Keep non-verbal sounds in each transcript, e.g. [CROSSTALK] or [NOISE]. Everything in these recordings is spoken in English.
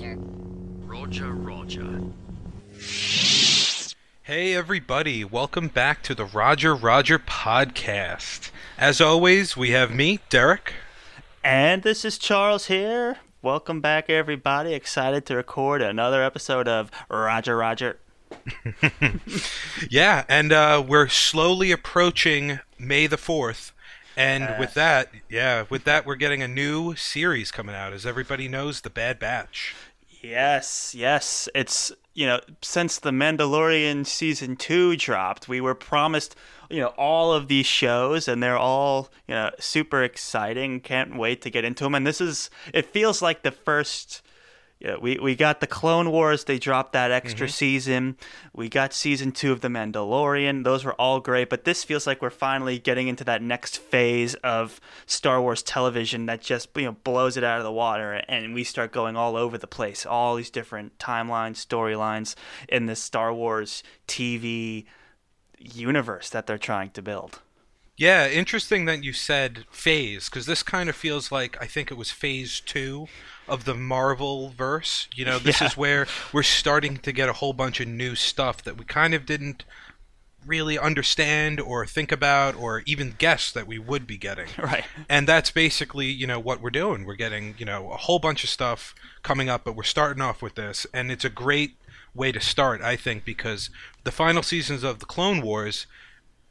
Roger. Roger, Roger. Hey, everybody, welcome back to the Roger Roger podcast. As always, we have me, Derek. And this is Charles here. Welcome back, everybody. Excited to record another episode of Roger Roger. [LAUGHS] Yeah, and uh, we're slowly approaching May the 4th. And with that, yeah, with that, we're getting a new series coming out. As everybody knows, The Bad Batch. Yes, yes. It's, you know, since The Mandalorian season two dropped, we were promised, you know, all of these shows, and they're all, you know, super exciting. Can't wait to get into them. And this is, it feels like the first. Yeah, we, we got the Clone Wars. They dropped that extra mm-hmm. season. We got season two of The Mandalorian. Those were all great, but this feels like we're finally getting into that next phase of Star Wars television that just you know blows it out of the water, and we start going all over the place. All these different timelines, storylines in this Star Wars TV universe that they're trying to build. Yeah, interesting that you said phase, because this kind of feels like I think it was phase two of the Marvel verse. You know, this Yeah. is where we're starting to get a whole bunch of new stuff that we kind of didn't really understand or think about or even guess that we would be getting. [LAUGHS] Right. And that's basically, you know, what we're doing. We're getting, you know, a whole bunch of stuff coming up, but we're starting off with this. And it's a great way to start, I think, because the final seasons of the Clone Wars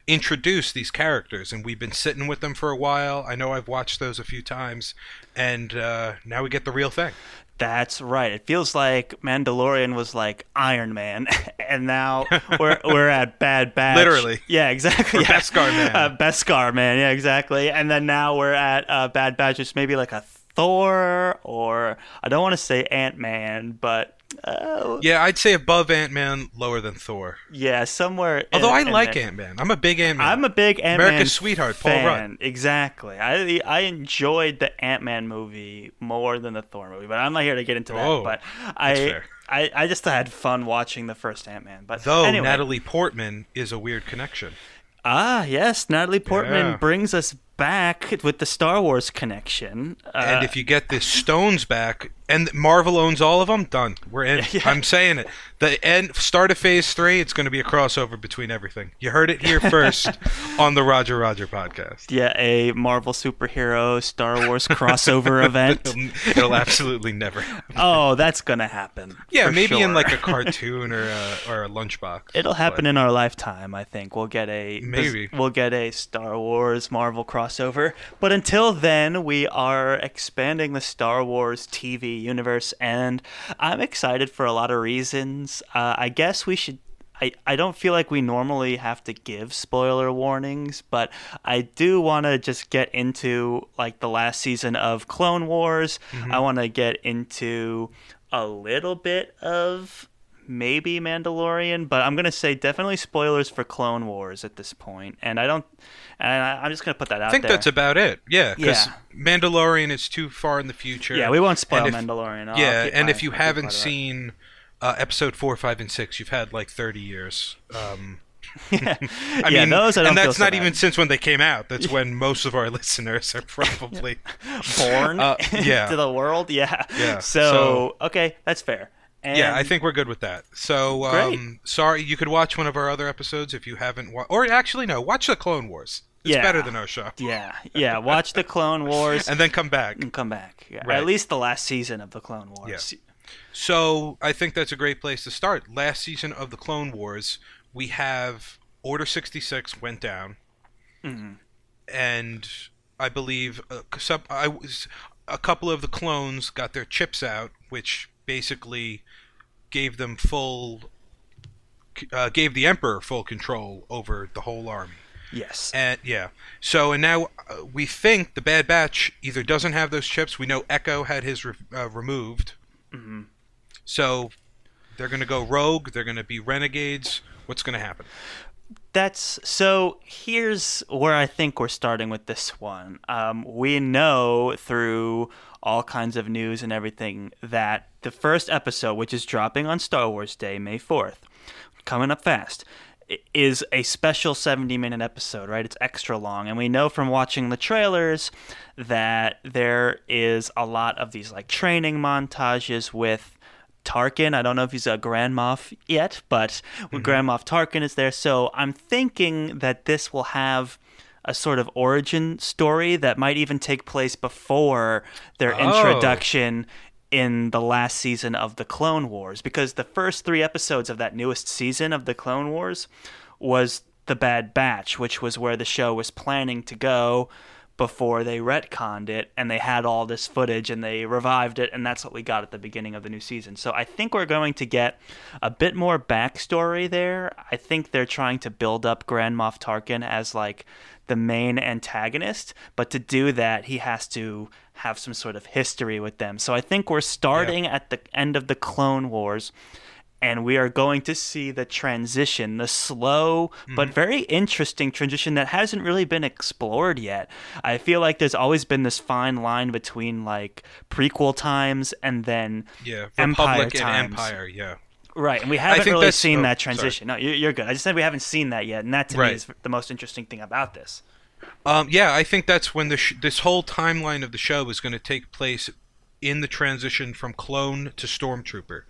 introduce these characters, and we've been sitting with them for a while. I know I've watched those a few times, and uh, now we get the real thing. That's right. It feels like Mandalorian was like Iron Man, [LAUGHS] and now we're [LAUGHS] we're at Bad Batch. Literally. Yeah, exactly. Or yeah. Beskar Man. Uh, Beskar Man. Yeah, exactly. And then now we're at uh, Bad Batch, which maybe like a Thor, or I don't want to say Ant Man, but uh, Yeah, I'd say above Ant Man, lower than Thor. yeah, somewhere. in- Although I in like. Ant Man. I'm a big Ant Man. I'm a big Ant Man America's sweetheart, Paul fan. Rudd. Exactly. I I enjoyed the Ant Man movie more than the Thor movie, but I'm not here to get into that. Oh, but I. I I just had fun watching the first Ant Man. But Though anyway. Natalie Portman is a weird connection. ah yes, Natalie Portman Yeah. brings us back with the Star Wars connection. Uh, and if you get the stones back, and Marvel owns all of them, done. We're in. [LAUGHS] Yeah. I'm saying it. The end, start of Phase Three. It's going to be a crossover between everything. You heard it here [LAUGHS] first on the Roger Roger podcast. yeah, a Marvel superhero Star Wars crossover [LAUGHS] event. It'll, it'll absolutely never. happen. Oh, that's gonna happen. Yeah, maybe in like a cartoon or a, or a lunchbox. It'll happen But- in our lifetime, I think. We'll get a Maybe. we'll get a Star Wars Marvel crossover. But until then, we are expanding the Star Wars TV universe and I'm excited for a lot of reasons. Uh, I guess we should I, I don't feel like we normally have to give spoiler warnings, but I do want to just get into like the last season of Clone Wars. I want to get into a little bit of maybe Mandalorian, but I'm gonna say definitely spoilers for Clone Wars at this point, and I don't, and I, I'm just gonna put that out there. I think there. that's about it. Yeah, because Yeah. Mandalorian is too far in the future. yeah, we won't spoil if- Mandalorian. I'll yeah, and if you haven't quiet about it. seen uh, episode four, five, and six, you've had like 30 years. Um, [LAUGHS] yeah, I yeah, mean, those I and that's so not bad. even since when they came out. That's [LAUGHS] when most of our listeners are probably. [LAUGHS] born Uh, yeah. to the world. Yeah. Yeah, So, so- okay, that's fair. And yeah, I think we're good with that. So, um, sorry, you could watch one of our other episodes if you haven't. Wa- or actually, no, watch the Clone Wars. It's Yeah. better than show. Yeah, yeah. Watch the Clone Wars And then come back. and come back. Yeah, Right. at least the last season of the Clone Wars. So I think that's a great place to start. Last season of the Clone Wars, we have Order sixty six went down, and I believe a, sub, I was, a couple of the clones got their chips out, which basically gave them full, uh, gave the Emperor full control over the whole army. Yes. And yeah, so and now uh, we think the Bad Batch either doesn't have those chips. We know Echo had his re- uh, removed. So they're going to go rogue. They're going to be renegades. What's going to happen? That's so. Here's where I think we're starting with this one. Um, we know through all kinds of news and everything that the first episode, which is dropping on Star Wars Day, May 4th, coming up fast, is a special 70 minute episode, right? It's extra long. And we know from watching the trailers that there is a lot of these like training montages with Tarkin. I don't know if he's a Grand Moff yet, but mm-hmm. Grand Moff Tarkin is there. So I'm thinking that this will have a sort of origin story that might even take place before their Oh. introduction in the last season of the Clone Wars because the first 3 episodes of that newest season of the Clone Wars was the Bad Batch, which was where the show was planning to go before they retconned it and they had all this footage and they revived it and that's what we got at the beginning of the new season. So I think we're going to get a bit more backstory there. I think they're trying to build up Grand Moff Tarkin as like the main antagonist, but to do that he has to have some sort of history with them. So I think we're starting at the end of the Clone Wars and we are going to see the transition, the slow but very interesting transition that hasn't really been explored yet. I feel like there's always been this fine line between like prequel times and then Yeah, Empire Republic and times. Empire. Yeah. right, and we haven't really seen oh, that sorry. transition. No, you're, you're good. I just said we haven't seen that yet, and that to Right. me is the most interesting thing about this. Um, yeah, I think that's when the sh- this whole timeline of the show is going to take place in the transition from clone to stormtrooper.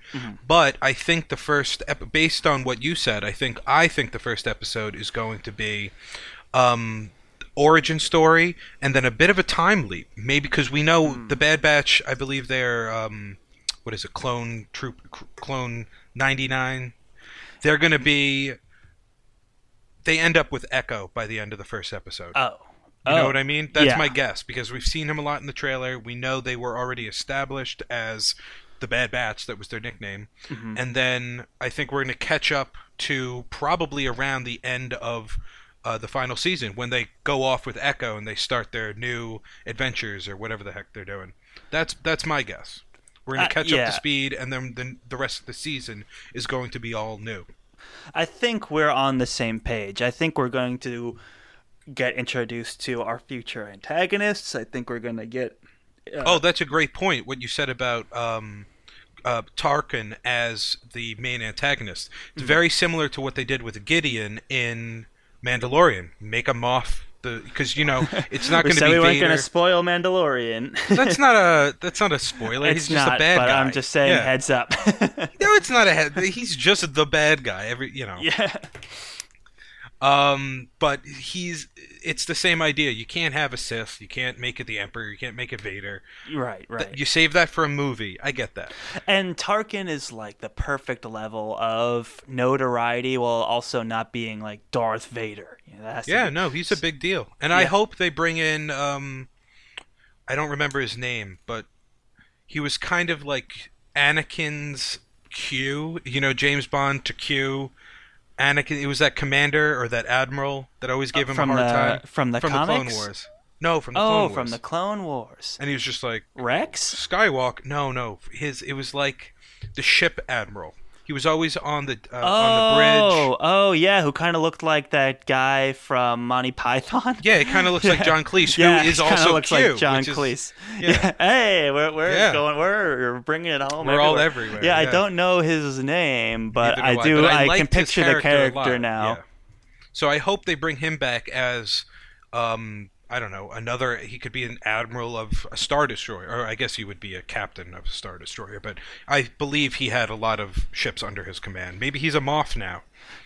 But I think the first, ep- based on what you said, I think I think the first episode is going to be um, origin story and then a bit of a time leap. Maybe because we know the Bad Batch. I believe they're um, what is it? Clone troop, clone ninety nine. They're going to be. They end up with Echo by the end of the first episode. Oh, You know what I mean? That's yeah. my guess because we've seen him a lot in the trailer. We know they were already established as the Bad Batch. That was their nickname. Mm-hmm. And then I think we're going to catch up to probably around the end of uh, the final season when they go off with Echo and they start their new adventures or whatever the heck they're doing. That's that's my guess. We're going Uh, to catch yeah. up to speed, and then the, the rest of the season is going to be all new. I think we're on the same page. I think we're going to get introduced to our future antagonists. I think we're going to get Oh, that's a great point. What you said about um, uh, Tarkin as the main antagonist. It's very similar to what they did with Gideon in Mandalorian. Make him off the because you know [LAUGHS] it's not going to be we weren't going to spoil Mandalorian. [LAUGHS] that's not a that's not a spoiler. it's He's just not, a bad but guy. I'm just saying Yeah. heads up. [LAUGHS] No, it's not a head. He's just the bad guy. Every you know. yeah. Um, but he's it's the same idea. You can't have a Sith. You can't make it the Emperor. You can't make it Vader. Right, right. You save that for a movie. I get that. And Tarkin is like the perfect level of notoriety while also not being like Darth Vader. You know, Yeah, be- no, he's a big deal, and I hope they bring in. Um, I don't remember his name, but he was kind of like Anakin's Q. You know, James Bond to Q. Anakin. It was that commander or that admiral that always gave him from a hard the- time from the from the Clone? Wars. No, from the Oh, Clone Wars. from the Clone Wars. And he was just like Rex? Skywalker. No, no, his. It was like the ship admiral. He was always on the uh, Oh, on the bridge. oh yeah, who kind of looked like that guy from Monty Python? Yeah, it kind of looks like John [LAUGHS] Cleese, yeah, is he kinda also looks Q, like John is- Cleese. yeah. [LAUGHS] Hey, we're we're Yeah. going. We're bringing it home. We're all everywhere. everywhere, Yeah, I don't know his name, but Neither I do but I, can liked his picture the character now. yeah. So I hope they bring him back as, um, I don't know, another. He could be an admiral of a star destroyer, or I guess he would be a captain of a star destroyer. But I believe he had a lot of ships under his command. Maybe he's a Moff now.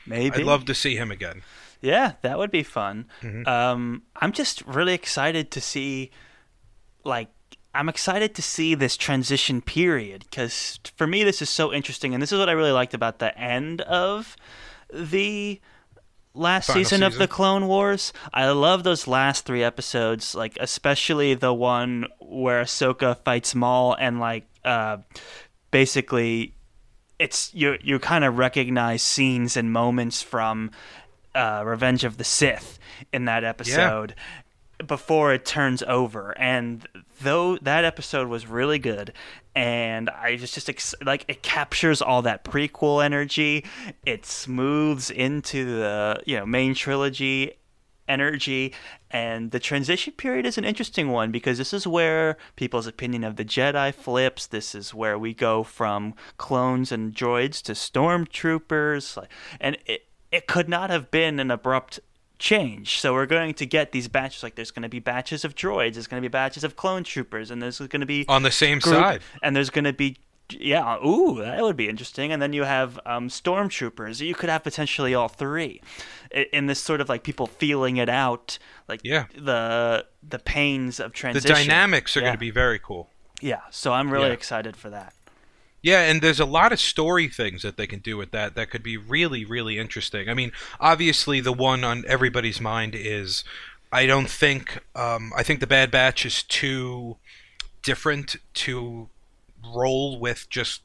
Maybe. I'd love to see him again. Yeah, that would be fun. Mm-hmm. Um, I'm just really excited to see, like, I'm excited to see this transition period because for me this is so interesting, and this is what I really liked about the end of the last Final season, of season. the Clone Wars. I love those last three episodes, like especially the one where Ahsoka fights Maul and like uh, basically it's you you kind of recognize scenes and moments from uh, Revenge of the Sith in that episode before it turns over. And though that episode was really good and i just just ex- like it captures all that prequel energy. It smooths into the you know main trilogy energy. And the transition period is an interesting one because this is where people's opinion of the jedi flips. This is where we go from clones and droids to stormtroopers. And it, it could not have been an abrupt change so we're going to get these batches like there's going to be batches of droids there's going to be batches of clone troopers and there's going to be On the same group- side. and there's going to be Yeah, ooh, that would be interesting. And then you have um, stormtroopers. You could have potentially all three, in this sort of like people feeling it out, like Yeah. the the pains of transition. The dynamics are Yeah. going to be very cool. Yeah, so I'm really Yeah. excited for that. Yeah, and there's a lot of story things that they can do with that that could be really, really interesting. I mean, obviously, the one on everybody's mind is I don't think, um, I think the Bad Batch is too different to roll with just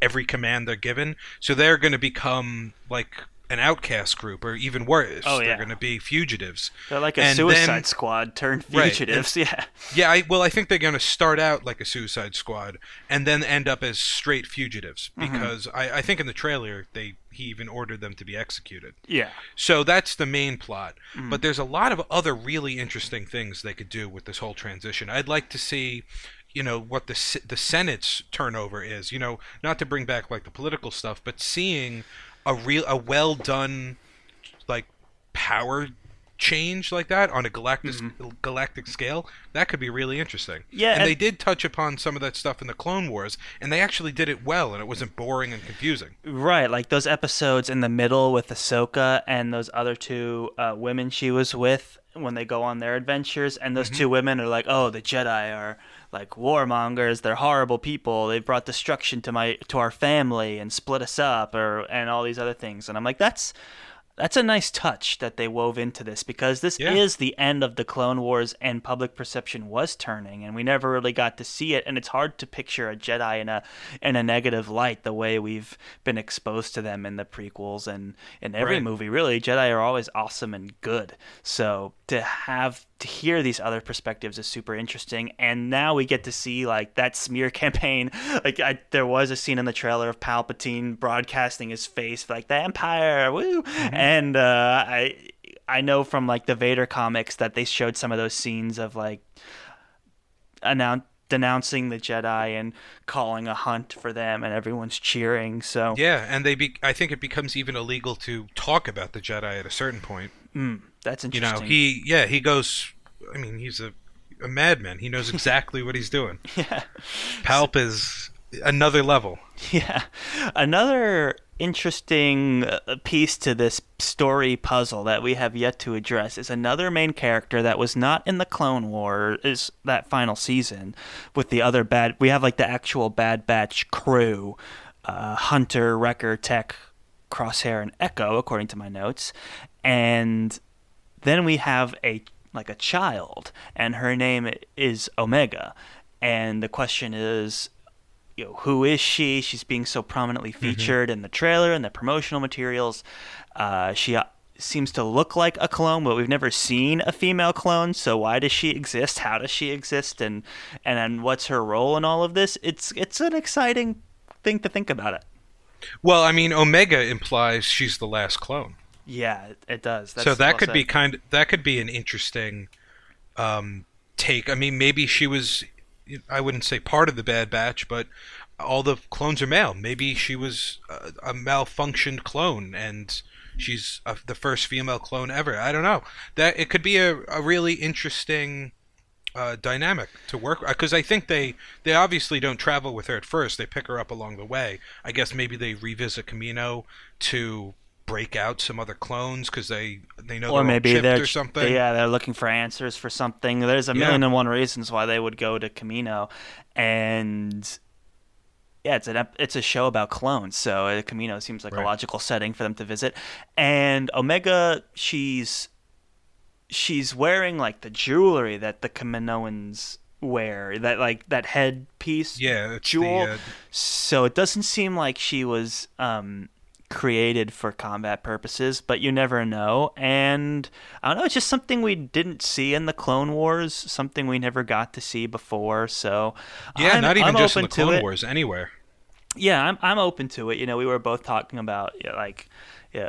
every command they're given. So they're going to become like an outcast group, or even worse. Oh, They're going to be fugitives. They're like a And Suicide then- Squad turned Right, fugitives. [LAUGHS] Yeah, Yeah, I, well, I think they're going to start out like a Suicide Squad and then end up as straight fugitives Mm-hmm. because I, I think in the trailer they he even ordered them to be executed. yeah. So that's the main plot. Mm. But there's a lot of other really interesting things they could do with this whole transition. I'd like to see, you know, what the the Senate's turnover is. You know, not to bring back like the political stuff, but seeing a real a well done like power change like that on a galactic galactic scale that could be really interesting. Mm-hmm. Yeah, and, and- they did touch upon some of that stuff in the clone wars and they actually did it well and it wasn't boring and confusing. Right, like those episodes in the middle with Ahsoka and those other two uh, women she was with when they go on their adventures, and those two women are like, "Oh, the Jedi are like warmongers. They're horrible people. they've brought destruction to my to our family and split us up, or and all these other things." And I'm like, "That's." That's a nice touch that they wove into this because this Yeah. is the end of the Clone Wars and public perception was turning and we never really got to see it and it's hard to picture a Jedi in a in a negative light the way we've been exposed to them in the prequels and in every Right. movie really Jedi are always awesome and good. So to have to hear these other perspectives is super interesting. And now we get to see like that smear [LAUGHS] campaign. Like I, there was a scene in the trailer of Palpatine broadcasting his face like the empire woo! And uh, I I know from like the Vader comics that they showed some of those scenes of like announce denouncing the Jedi and calling a hunt for them and everyone's cheering so. Yeah and they be i think it becomes even illegal to talk about the jedi at a certain point that's interesting. you know he yeah he goes i mean he's a, a madman. He knows exactly what he's doing. [LAUGHS] Yeah. Palp is another level. [LAUGHS] Yeah. Another interesting uh, piece to this story puzzle that we have yet to address is another main character that was not in the Clone War is that final season with the other bad we have like the actual Bad Batch crew uh, Hunter, Wrecker, Tech, Crosshair and Echo according to my notes. And then we have a like a child and her name is Omega and the question is you know, who is she? She's being so prominently featured in the trailer and the promotional materials. Uh, she uh, seems to look like a clone, but we've never seen a female clone. So why does she exist? How does she exist? And and then what's her role in all of this? It's it's an exciting thing to think about it. well i mean omega implies she's the last clone Yeah, it, it does. That's so that well could be said. kind that could be an interesting um, take. I mean, maybe she was I wouldn't say part of the Bad Batch, but all the clones are male. Maybe she was a, a malfunctioned clone and she's a, the first female clone ever. I don't know. That it could be a, a really interesting uh, dynamic to work because I think they they obviously don't travel with her at first. They pick her up along the way. I guess maybe they revisit Kamino to break out some other clones because they they know or they're maybe they're or something. yeah they're looking for answers for something. There's a Yeah. million and one reasons why they would go to Kamino, and yeah, it's an it's a show about clones, so uh, Kamino seems like a logical setting for them to visit. And Omega, she's she's wearing like the jewelry that the Kaminoans wear, that like that headpiece Yeah, jewel. the uh, So it doesn't seem like she was um, created for combat purposes, but you never know. And I don't know, it's just something we didn't see in the Clone Wars, something we never got to see before. So yeah, I'm, not even I'm just in the Clone. Wars, anywhere. Yeah, I'm I'm open to it. You know, we were both talking about yeah, like yeah,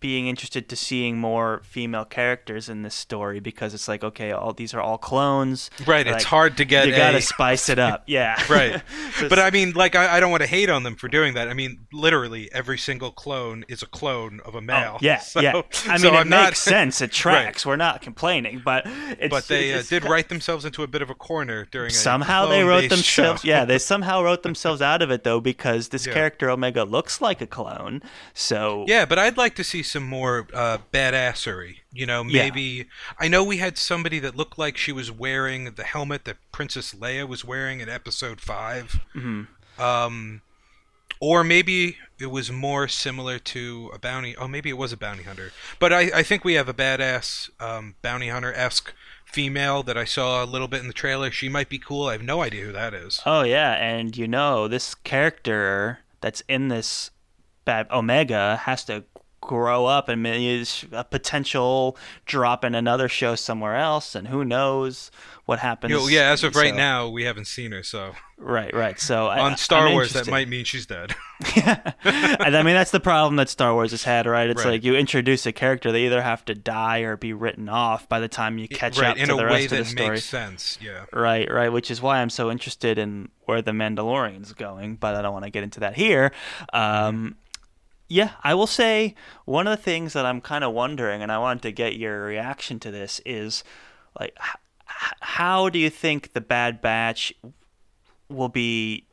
being interested to seeing more female characters in this story because it's like okay, all these are all clones. Right, Like, it's hard to get You gotta spice it up. Yeah. [LAUGHS] right. So [LAUGHS] But I mean, like, I, I don't want to hate on them for doing that. I mean, literally, every single clone is a clone of a male. Oh, yeah, [LAUGHS] So- yeah. I so mean, it I'm not- makes sense. It tracks. We're not complaining, but it's, But they uh, did write themselves into a bit of a corner during a somehow they wrote show. themselves. Yeah, they somehow wrote themselves out of it though because this Yeah. character Omega looks like a clone. So Yeah, but I'd like to see some more uh, badassery. You know, Yeah. maybe I know we had somebody that looked like she was wearing the helmet that Princess Leia was wearing in Episode 5 Mm-hmm. Um, or maybe it was more similar to a bounty. Oh, maybe it was a bounty hunter. But I, I think we have a badass um, bounty hunter esque female that I saw a little bit in the trailer. She might be cool. I have no idea who that is. Oh yeah, and you know this character that's in this bad Omega has to grow up and is a potential drop in another show somewhere else, and who knows what happens. You know, yeah, as of right So- now, we haven't seen her. So Right, right. So I- on Star I'm Wars, that might mean she's dead. [LAUGHS] [LAUGHS] and I mean that's the problem that Star Wars has had, right? It's Right. like you introduce a character, they either have to die or be written off by the time you catch right, up in to a the way rest of the that story. makes sense. Yeah. Right, right, which is why I'm so interested in where the Mandalorian's going, but I don't want to get into that here. Um, yeah, I will say one of the things that I'm kind of wondering, and I wanted to get your reaction to this, is like, h- how do you think the Bad Batch will be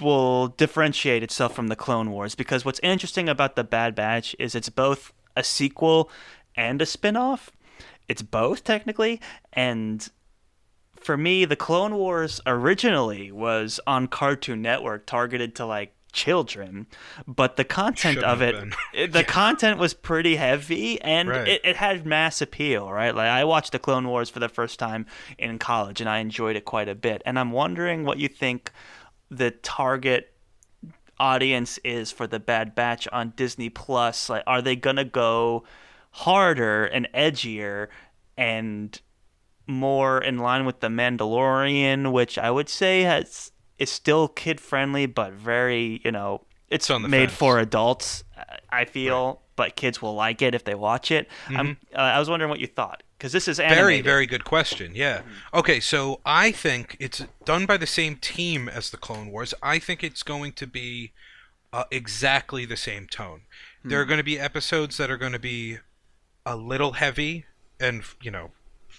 will differentiate itself from the Clone Wars? Because what's interesting about the Bad Batch is it's both a sequel and a spin-off. It's both technically, and for me, the Clone Wars originally was on Cartoon Network, targeted to like children, but the content Shouldn't of it, it [LAUGHS] [LAUGHS] the content was pretty heavy and Right. it, it had mass appeal, right? Like I watched the Clone Wars for the first time in college and I enjoyed it quite a bit. And I'm wondering what you think the target audience is for the Bad Batch on Disney Plus. Like, are they gonna go harder and edgier and more in line with the Mandalorian, which I would say has is still kid friendly, but very you know it's made fence. for adults. I feel, but kids will like it if they watch it. I'm, uh, I was wondering what you thought because this is Mm-hmm. Very, very good question. Yeah. Okay, so I think it's done by the same team as the Clone Wars. I think it's going to be uh, exactly the same tone. There are going to be episodes that are going to be a little heavy and, you know,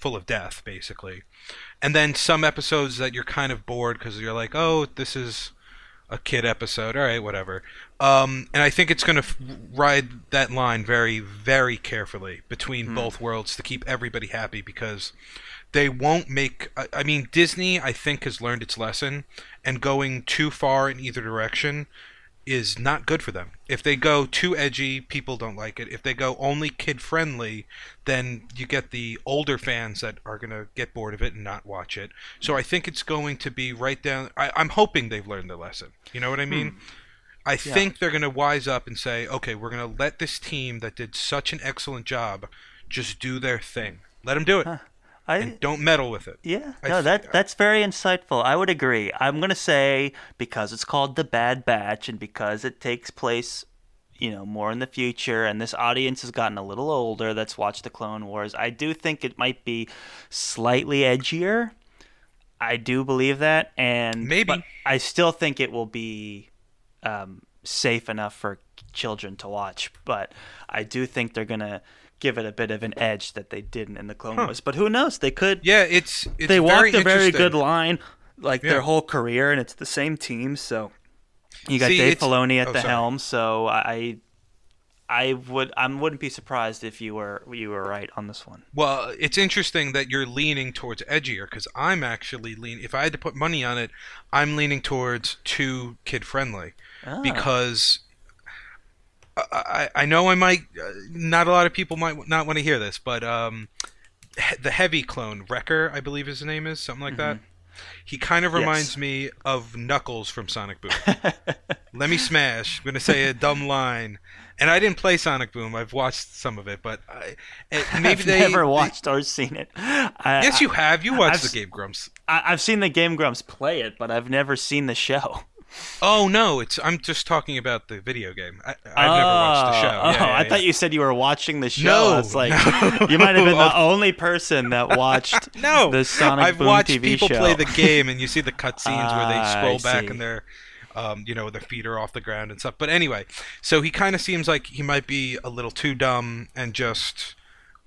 full of death, basically. And then some episodes that you're kind of bored because you're like, oh, this is a kid episode. All right, whatever. Um, and I think it's going to f- ride that line very, very carefully between both worlds to keep everybody happy because they won't make. I, I mean, Disney, I think, has learned its lesson, and going too far in either direction is not good for them. If they go too edgy, people don't like it. If they go only kid friendly, then you get the older fans that are going to get bored of it and not watch it. So I think it's going to be right down. I, I'm hoping they've learned their lesson. You know what I mean? Hmm. I think they're going to wise up and say, okay, we're going to let this team that did such an excellent job just do their thing. Let them do it. I, And don't meddle with it. Yeah, I no, th- that that's very insightful. I would agree. I'm gonna say because it's called the Bad Batch and because it takes place, you know, more in the future, and this audience has gotten a little older that's watched the Clone Wars. I do think it might be slightly edgier. I do believe that, and Maybe. but I still think it will be um, safe enough for children to watch. But I do think they're gonna give it a bit of an edge that they didn't in the Clone Wars. But who knows? They could Yeah, it's, it's they walked a very good line like Yeah. their whole career and it's the same team so you got See, Dave Filoni at oh, the sorry. helm so I I would I wouldn't be surprised if you were you were right on this one Well, it's interesting that you're leaning towards edgier because I'm actually lean. If I had to put money on it, I'm leaning towards too kid friendly Ah. because I, I I know I might uh, not a lot of people might not want to hear this, but um, he- the heavy clone Wrecker, I believe his name is something like that. He kind of Mm-hmm. Yes. reminds me of Knuckles from Sonic Boom. [LAUGHS] Let me smash. I'm gonna say a dumb line, and I didn't play Sonic Boom. I've watched some of it, but I, eh, [LAUGHS] maybe I've they never they- watched or seen it I, Yes, you have. You watched I've the Game Grumps. I, I've seen the Game Grumps play it but I've never seen the show Oh no, it's I'm just talking about the video game. I, I've never watched the show. Oh, Yeah, yeah, I yeah. thought you said you were watching the show. No, I was like, no. you might have been the [LAUGHS] Oh. only person that [LAUGHS] watched No, the Sonic I've Boom watched TV people show. play the game, and you see the [LAUGHS] cutscenes where they Ah, scroll I back see. and they're, um, you know, their feet are off the ground and stuff. But anyway, so he kind of seems like he might be a little too dumb and just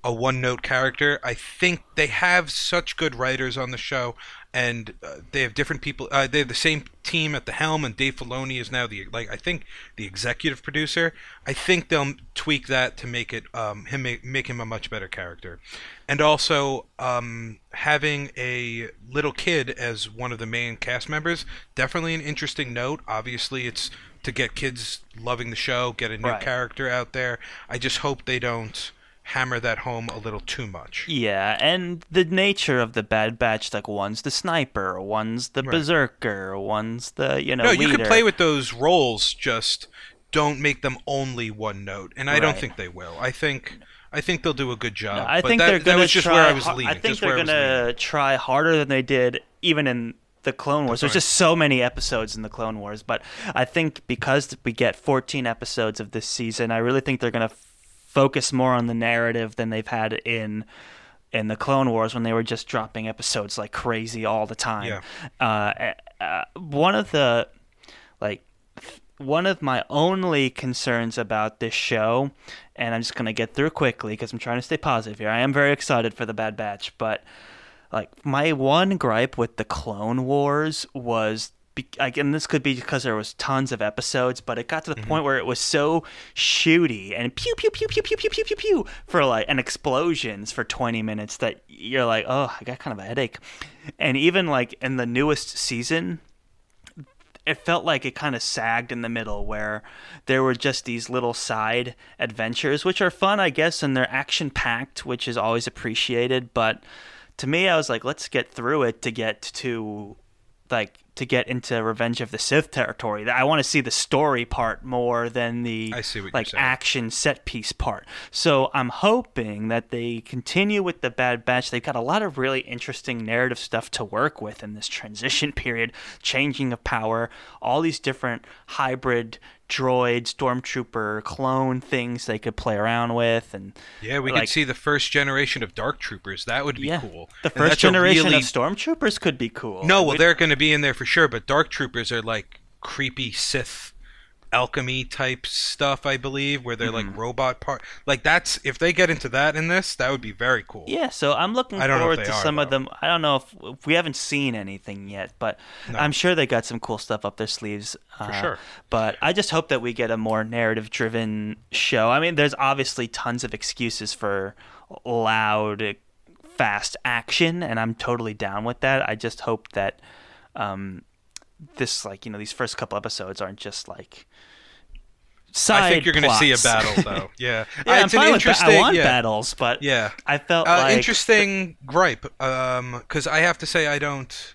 a one-note character. I think they have such good writers on the show, and uh, they have different people. Uh, they have the same team at the helm, and Dave Filoni is now the like I think the executive producer. I think they'll tweak that to make it um, him make, make him a much better character, and also um, having a little kid as one of the main cast members definitely an interesting note. Obviously, it's to get kids loving the show, get a new Right. character out there. I just hope they don't hammer that home a little too much. Yeah, and the nature of the Bad Batch, like one's the sniper, one's the Right. berserker, one's the you know No, leader. you can play with those roles. Just don't make them only one note. And I don't think they will. I think I think they'll do a good job. No, I but think that, they're gonna just try. where I was. I think they're was gonna try harder than they did even in the Clone Wars. There's just so many episodes in the Clone Wars, but I think because we get 14 episodes of this season, I really think they're gonna f- focus more on the narrative than they've had in in the Clone Wars when they were just dropping episodes like crazy all the time. Uh, uh, one of the like one of my only concerns about this show, and I'm just gonna get through quickly because I'm trying to stay positive here. I am very excited for the Bad Batch, but like my one gripe with the Clone Wars was. Be- Again, this could be because there was tons of episodes, but it got to the mm-hmm. point where it was so shooty and pew pew pew pew pew pew pew pew pew for like and explosions for 20 minutes that you're like, oh, I got kind of a headache. And even like in the newest season, it felt like it kind of sagged in the middle where there were just these little side adventures which are fun i guess and they're action packed which is always appreciated but to me i was like let's get through it to get to like to get into revenge of the sith territory. I want to see the story part more than the I see what like action set piece part. So i'm hoping that they continue with the bad batch. They've got a lot of really interesting narrative stuff to work with in this transition period. Changing of power all these different hybrid droid stormtrooper clone things they could play around with and Yeah, we like, could see the first generation of Dark Troopers. That would be yeah cool. the first generation really- of stormtroopers could be cool No, well, We'd- they're going to be in there for sure. But Dark Troopers are like creepy Sith alchemy type stuff, I believe, where they're Mm-hmm. like robot part. Like that's if they get into that in this, that would be very cool. Yeah, so I'm looking I don't know if forward to are, some of them. I don't know if, if we haven't seen anything yet, but I'm sure they got some cool stuff up their sleeves. For sure. But I just hope that we get a more narrative-driven show. I mean, there's obviously tons of excuses for loud, fast action, and I'm totally down with that. I just hope that um, this, like, you know, these first couple episodes aren't just like. Side I think you're going to see a battle though. Yeah, [LAUGHS] yeah, Uh, I'm it's an with ba- interesting. I want yeah. battles, but Yeah. I felt Uh, like interesting gripe, because I have to say I don't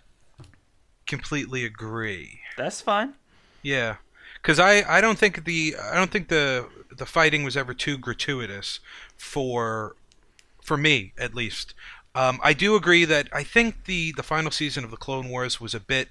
completely agree. That's fine. Yeah, because I, I don't think the I don't think the the fighting was ever too gratuitous for for me at least. Um, I do agree that I think the the final season of the Clone Wars was a bit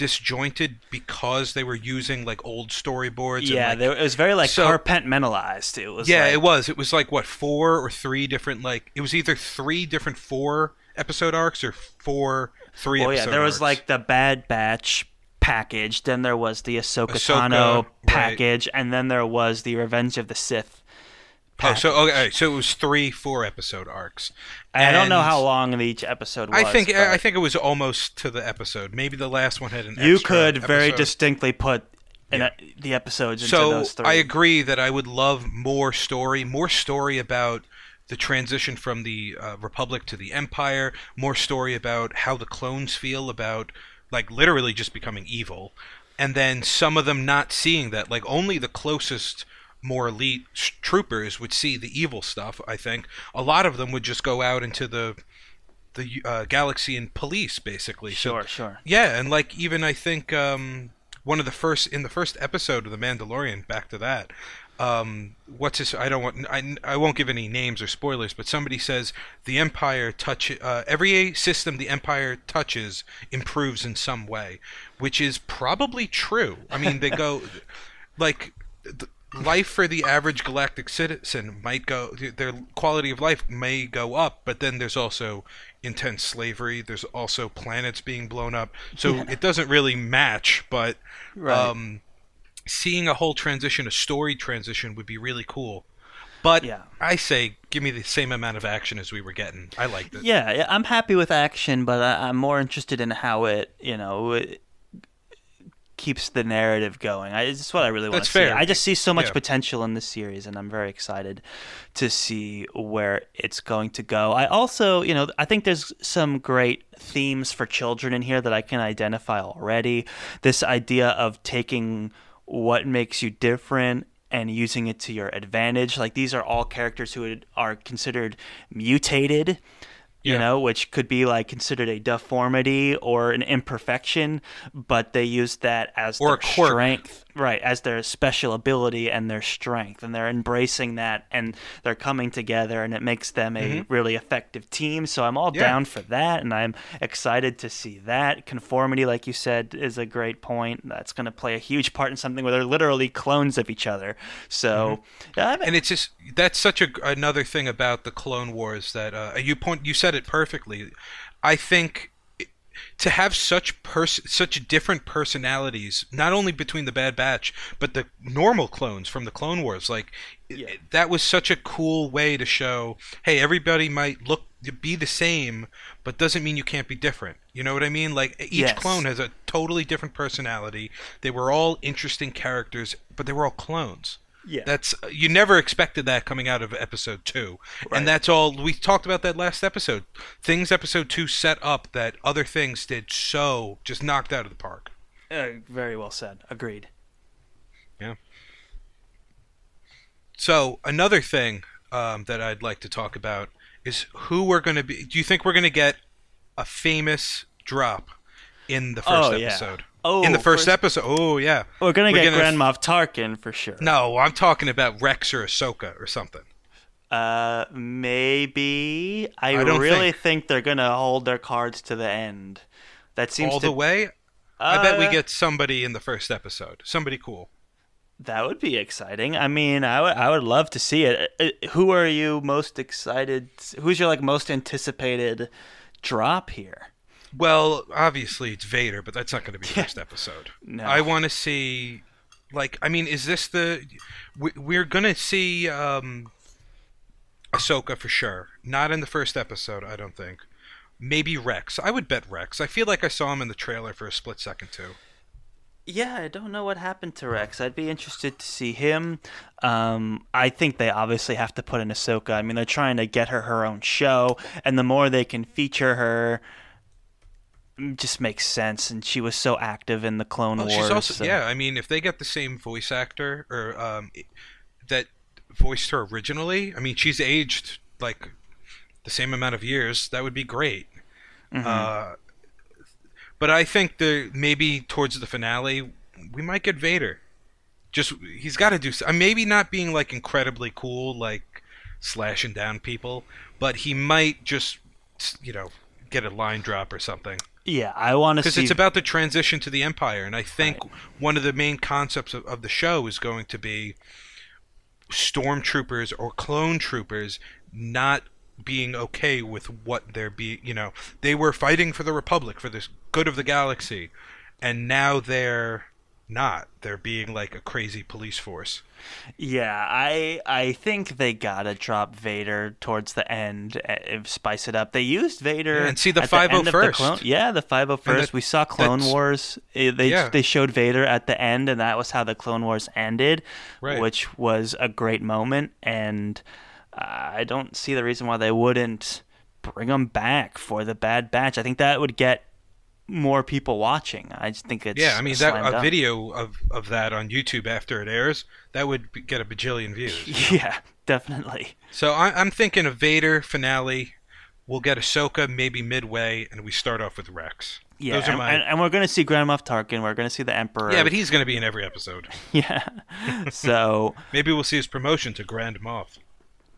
disjointed because they were using like old storyboards. Yeah, and, like, it was very like so- compartmentalized. It was yeah, like, it was. It was like what four or three different like it was either three different four episode arcs or four three. Oh yeah, there was like the Bad Batch package, then there was the Ahsoka, Ahsoka, Tano right. package, and then there was the Revenge of the Sith. Oh, so okay, so it was three four episode arcs. I don't know how long each episode was. I think I think it was almost to the episode. Maybe the last one had an. you could very distinctly put in Yeah. a, the episodes into So those three. I agree that I would love more story, more story about the transition from the uh, Republic to the Empire, more story about how the clones feel about like literally just becoming evil, and then some of them not seeing that. Like only the closest. More elite sh- troopers would see the evil stuff. I think a lot of them would just go out into the the uh, galaxy and police, basically. So Sure, sure. yeah, and like even I think um, one of the first in the first episode of the Mandalorian, back to that, um, what's his? I don't want. I, I won't give any names or spoilers, but somebody says the Empire touch uh, every system the Empire touches improves in some way, which is probably true. I mean, they go [LAUGHS] like. The, life for the average galactic citizen might go their quality of life may go up but then there's also intense slavery there's also planets being blown up so Yeah. it doesn't really match but Right. um seeing a whole transition a story transition would be really cool but Yeah. i say give me the same amount of action as we were getting i liked it Yeah, I'm happy with action, but I, I'm more interested in how it, you know, it keeps the narrative going. I, it's what I really want That's to see. I just see so much Yeah. potential in this series, and I'm very excited to see where it's going to go. I also, you know, I think there's some great themes for children in here that I can identify already. This idea of taking what makes you different and using it to your advantage. Like these are all characters who are considered mutated you Yeah. know, which could be like considered a deformity or an imperfection, but they use that as Or their a quirk. strength, right? As their special ability and their strength, and they're embracing that, and they're coming together, and it makes them a really effective team. So I'm all Mm-hmm. Yeah. down for that, and I'm excited to see that conformity, like you said, is a great point. That's going to play a huge part in something where they're literally clones of each other. So, Mm-hmm. and it's just that's such a another thing about the Clone Wars that uh, you point you said it perfectly. I think to have such pers- such different personalities, not only between the Bad Batch but the normal clones from the Clone Wars, like it- that was such a cool way to show, hey, everybody might look be the same, but doesn't mean you can't be different. You know what I mean? Like each Yes. clone has a totally different personality. They were all interesting characters, but they were all clones. Yeah. That's you never expected that coming out of episode 2. Right. And that's all we talked about that last episode. Things episode 2 set up that other things did so just knocked out of the park. uh, very well said. Agreed. Yeah. So, another thing um, that I'd like to talk about is who we're going to be Do you think we're going to get a famous drop in the first Oh, yeah. episode? Oh, in the first, episode. Oh, yeah. We're gonna We're get Grand Moff Tarkin for sure. No, I'm talking about Rex or Ahsoka or something. Uh, maybe. I, I really think. think. they're gonna hold their cards to the end. That seems All to. the way? I bet we Uh, get somebody in the first episode. Somebody cool. That would be exciting. I mean, I would. I would love to see it. Uh, uh, Who are you most excited? Who's your like most anticipated drop here? Well, obviously it's Vader, but that's not going to be first episode. No. I want to see, like, I mean, is this the? we- We're going to see um, Ahsoka for sure. Not in the first episode, I don't think. Maybe Rex. I would bet Rex. I feel like I saw him in the trailer for a split second too. Yeah, I don't know what happened to Rex. I'd be interested to see him. Um, I think they obviously have to put in Ahsoka. I mean, they're trying to get her her own show, and the more they can feature her, just makes sense. And she was so active in the Clone Well, Wars. she's also so- yeah. I mean, if they get the same voice actor or um, that voiced her originally, I mean, she's aged like the same amount of years. That would be great. Mm-hmm. Uh, but I think the maybe towards the finale, we might get Vader. Just he's got to do. uh, Maybe not being like incredibly cool, like slashing down people, but he might just you know get a line drop or something Yeah, I want to because it's about the transition to the empire and i think one of the main concepts of, of the show is going to be stormtroopers or clone troopers not being okay with what they're be you know they were fighting for the republic for the good of the galaxy and now they're not they're being like a crazy police force Yeah, I I think they gotta drop Vader towards the end, uh, spice it up. They used Vader Yeah, and see the of the 501st. Yeah, the five hundred first. We saw Clone Wars. Uh, They Yeah. they showed Vader at the end, and that was how the Clone Wars ended, Right. which was a great moment. And uh, I don't see the reason why they wouldn't bring him back for the Bad Batch. I think that would get more people watching. I just think it's yeah i mean a that a video of, of that on youtube after it airs that would get a bajillion views [LAUGHS] Yeah, definitely. So I, I'm thinking a Vader finale. We'll get Ahsoka maybe midway, and we start off with Rex. Yeah, Those are and, my- and, and we're gonna see Grand Moff Tarkin. We're gonna see the Emperor. Yeah, but he's going to be in every episode. [LAUGHS] yeah. so, [LAUGHS] Maybe we'll see his promotion to Grand Moff.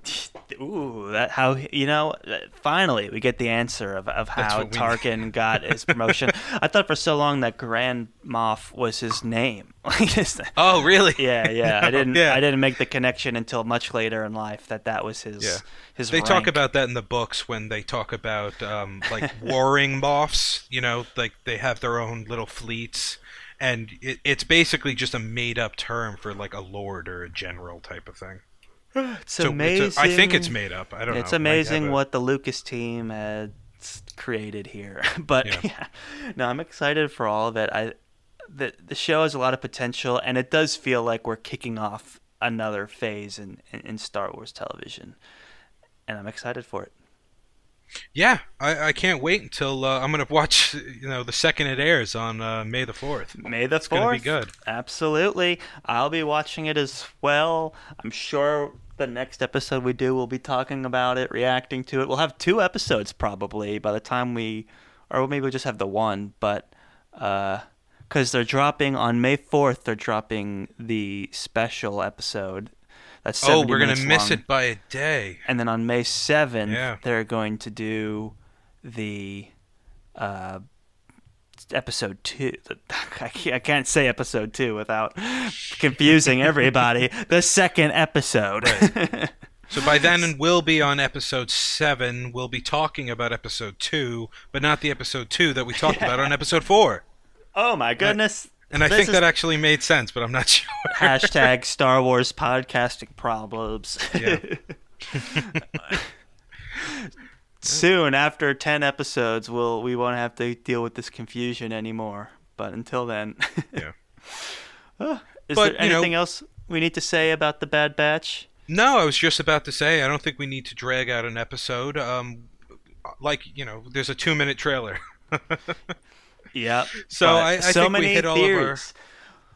[LAUGHS] ooh, that how you know? Finally, we get the answer of, of how Tarkin [LAUGHS] got his promotion. I thought for so long that Grand Moff was his name. [LAUGHS] Oh, really? yeah, yeah. I didn't. yeah. I didn't make the connection until much later in life that that was his. Yeah. His. They talk about that in the books when they talk about um, like warring moffs. You know, like they have their own little fleets, and it, it's basically just a made-up term for like a lord or a general type of thing. It's So amazing. It's a, I think it's made up. I don't know. It's Might amazing what the Lucas team has created here. [LAUGHS] But Yeah. yeah. no, I'm excited for all of it. I the the show has a lot of potential, and it does feel like we're kicking off another phase in, in, in Star Wars television, and I'm excited for it. Yeah, I, I can't wait until uh, I'm gonna watch. You know, the second it airs on uh, May the fourth. May the It's gonna be good. Absolutely, I'll be watching it as well. I'm sure the next episode we do, we'll be talking about it, reacting to it. We'll have two episodes probably by the time we, or maybe we'll just have the one. But because they're dropping on May 4th, they're dropping the special episode. That's Oh, we're gonna miss long. it by a day. And then on May 7th, Yeah. they're going to do the uh, episode two. [LAUGHS] I can't, I can't say episode two without confusing [LAUGHS] everybody. the second episode. [LAUGHS] So by then we'll be on episode seven. We'll be talking about episode two, but not the episode two that we talked about on episode four. oh my goodness. And I This think that actually made sense, but I'm not [LAUGHS] sure. Hashtag Star Wars podcasting problems. Yeah. [LAUGHS] Soon, after ten episodes, we'll we won't have to deal with this confusion anymore. But until then, [LAUGHS] Yeah. Uh, is But, there you know- anything else we need to say about the Bad Batch? No, I was just about to say I don't think we need to drag out an episode. Um, like you know, there's a two minute trailer. Yep. So but I- I so think we many hit all of our- theories.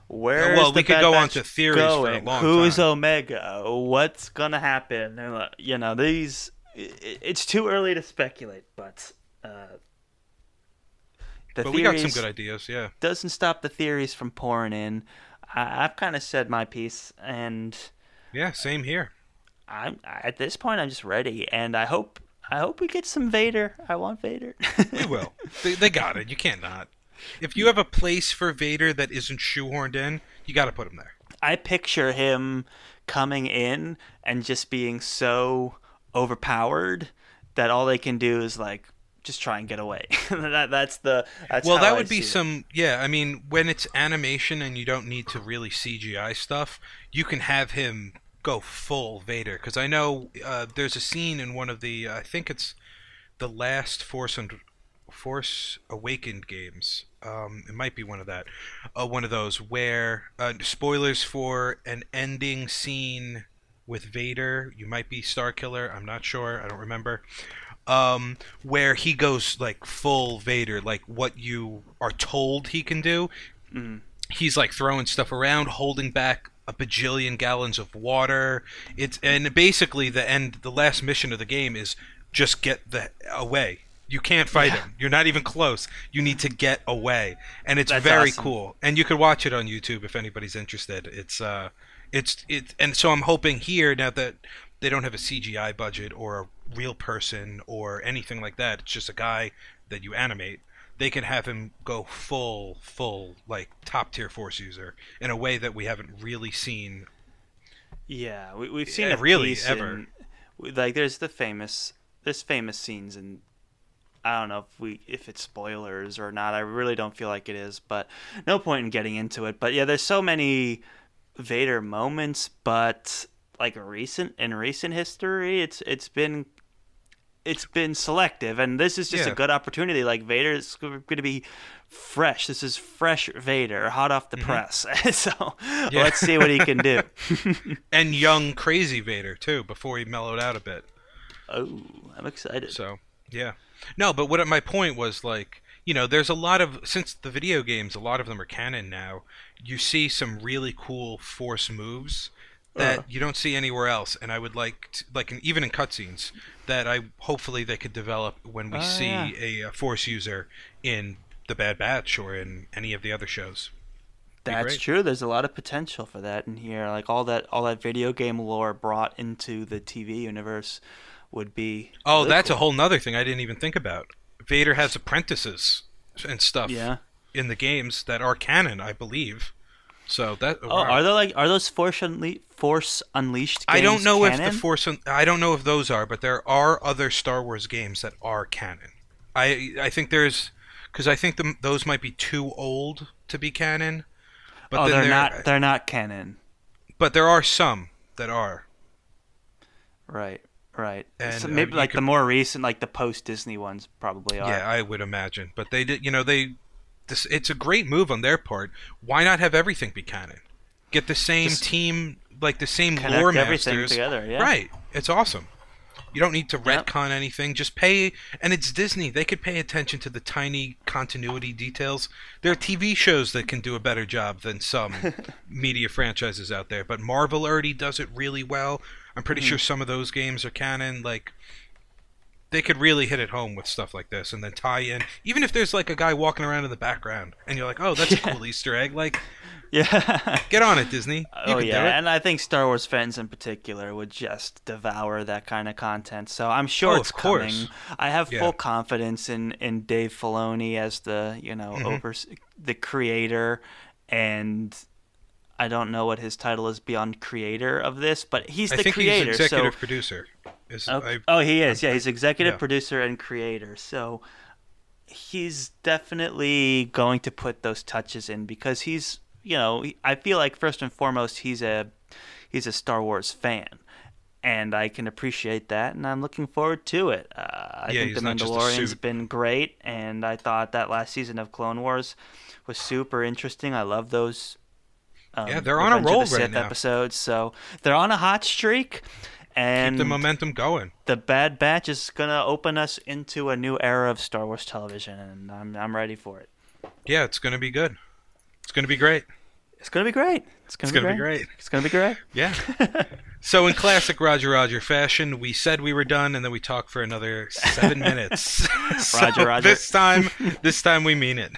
Where well, we could go on to theories for a going? Who's time. Omega? What's gonna happen? Uh, You know, these. It's too early to speculate, but uh, the but we got some good ideas. Yeah. doesn't stop the theories from pouring in. I, I've kind of said my piece, and Yeah. Same here. I'm at this point. I'm just ready, and I hope. I hope we get some Vader. I want Vader. We will. they, they got it. You can't not. If you have a place for Vader that isn't shoehorned in, you got to put him there. I picture him coming in and just being so overpowered that all they can do is like just try and get away. [LAUGHS] that, that's the that's well, that I would be see it. some. Yeah, I mean, when it's animation and you don't need to really CGI stuff, you can have him go full Vader. Because I know uh, there's a scene in one of the. I think it's the last Force and Force Awakened games. Um, it might be one of that. Uh, one of those where uh, spoilers for an ending scene with Vader. You might be Starkiller. I'm not sure. I don't remember. Um, where he goes like full Vader, like what you are told he can do. Mm. He's like throwing stuff around, holding back a bajillion gallons of water. It's and basically the end, the last mission of the game is just get the away. You can't fight Yeah. him. You're not even close. You need to get away, and it's That's very awesome. cool. And you could watch it on YouTube if anybody's interested. It's uh, it's it, and so I'm hoping here now that they don't have a CGI budget or a real person or anything like that. It's just a guy that you animate. They can have him go full, full like top tier force user in a way that we haven't really seen. Yeah, we, we've seen Yeah, a really, ever. in- like there's the famous there's famous scenes and I don't know if we if it's spoilers or not. I really don't feel like it is, but no point in getting into it. But yeah, there's so many Vader moments, but like recent in recent history, it's it's been it's been selective, and this is just a good opportunity. Like Vader's going to be fresh. This is fresh Vader, hot off the mm-hmm. press. [LAUGHS] so let's see what he can do. [LAUGHS] And young crazy Vader too, before he mellowed out a bit. oh, I'm excited. So yeah, no, but what my point was like, you know, there's a lot of since the video games, a lot of them are canon now. You see some really cool force moves that Uh. you don't see anywhere else, and I would like, to, like in, even in cutscenes, that I hopefully they could develop when we Oh, see yeah. a, uh force user in the Bad Batch or in any of the other shows. That's true. There's a lot of potential for that in here. Like all that all that video game lore brought into the TV universe would be Oh, really that's a whole nother thing I didn't even think about. Vader has apprentices and stuff Yeah. in the games that are canon, I believe. So that Oh, wow. are there like are those Force Unle- Force Unleashed I don't know if the Force. Un- I don't know if those are, but there are other Star Wars games that are canon. I I think there's because I think the, those might be too old to be canon. But oh, they're not they're not canon. But there are some that are. Right. Right. And, so uh, maybe like could- the more recent like the post Disney ones probably are. Yeah, I would imagine. But they did. You know, they. This, it's a great move on their part. Why not have everything be canon? Get the same Just team, like the same lore everything masters together, yeah. Right. It's awesome. You don't need to Yep. retcon anything. Just pay, and it's Disney. They could pay attention to the tiny continuity details. There are TV shows that can do a better job than some [LAUGHS] media franchises out there. But Marvel already does it really well. I'm pretty Mm-hmm. sure some of those games are canon. Like, they could really hit it home with stuff like this, and then tie in. Even if there's like a guy walking around in the background, and you're like, "Oh, that's a [LAUGHS] cool Easter egg." Like, Yeah. get on it, Disney. You oh yeah, and I think Star Wars fans in particular would just devour that kind of content. So I'm sure Oh, it's coming. I have Yeah. full confidence in in Dave Filoni as the you know Mm-hmm. over the creator, and I don't know what his title is beyond creator of this, but he's I the think creator. he's executive so producer. Is, Oh, I, oh, he is. Yeah, he's executive yeah. producer and creator. So he's definitely going to put those touches in because he's, you know, I feel like first and foremost he's a he's a Star Wars fan. And I can appreciate that, and I'm looking forward to it. Uh, I Yeah, think The not just a Mandalorian's been great, and I thought that last season of Clone Wars was super interesting. I love those. Um, Yeah, they're on a Revenge roll the right now. episodes, so they're on a hot streak. And keep the momentum going. the Bad Batch is gonna open us into a new era of Star Wars television, and I'm I'm ready for it. Yeah, it's going to be good. It's going to be great. It's gonna be great. It's gonna, It's be, going to great. be great. It's gonna be great. [LAUGHS] Yeah. [LAUGHS] so in classic Roger Roger fashion, we said we were done, and then we talked for another seven [LAUGHS] minutes. So Roger, Roger. This time, this time we mean it.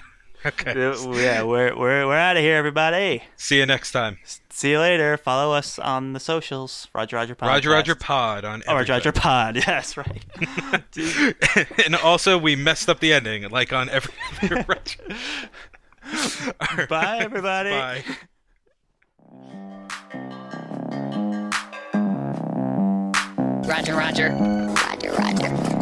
Okay. Yeah, we're we're we're out of here, everybody. See you next time. See you later. Follow us on the socials. Roger Roger Pod. Roger Roger Pod on Oh, Roger Roger. Pod. [LAUGHS] Yes, right. [LAUGHS] And also we messed up the ending, like on every. [LAUGHS] Roger. Bye, everybody. Bye. Roger, Roger. Roger, Roger. Roger,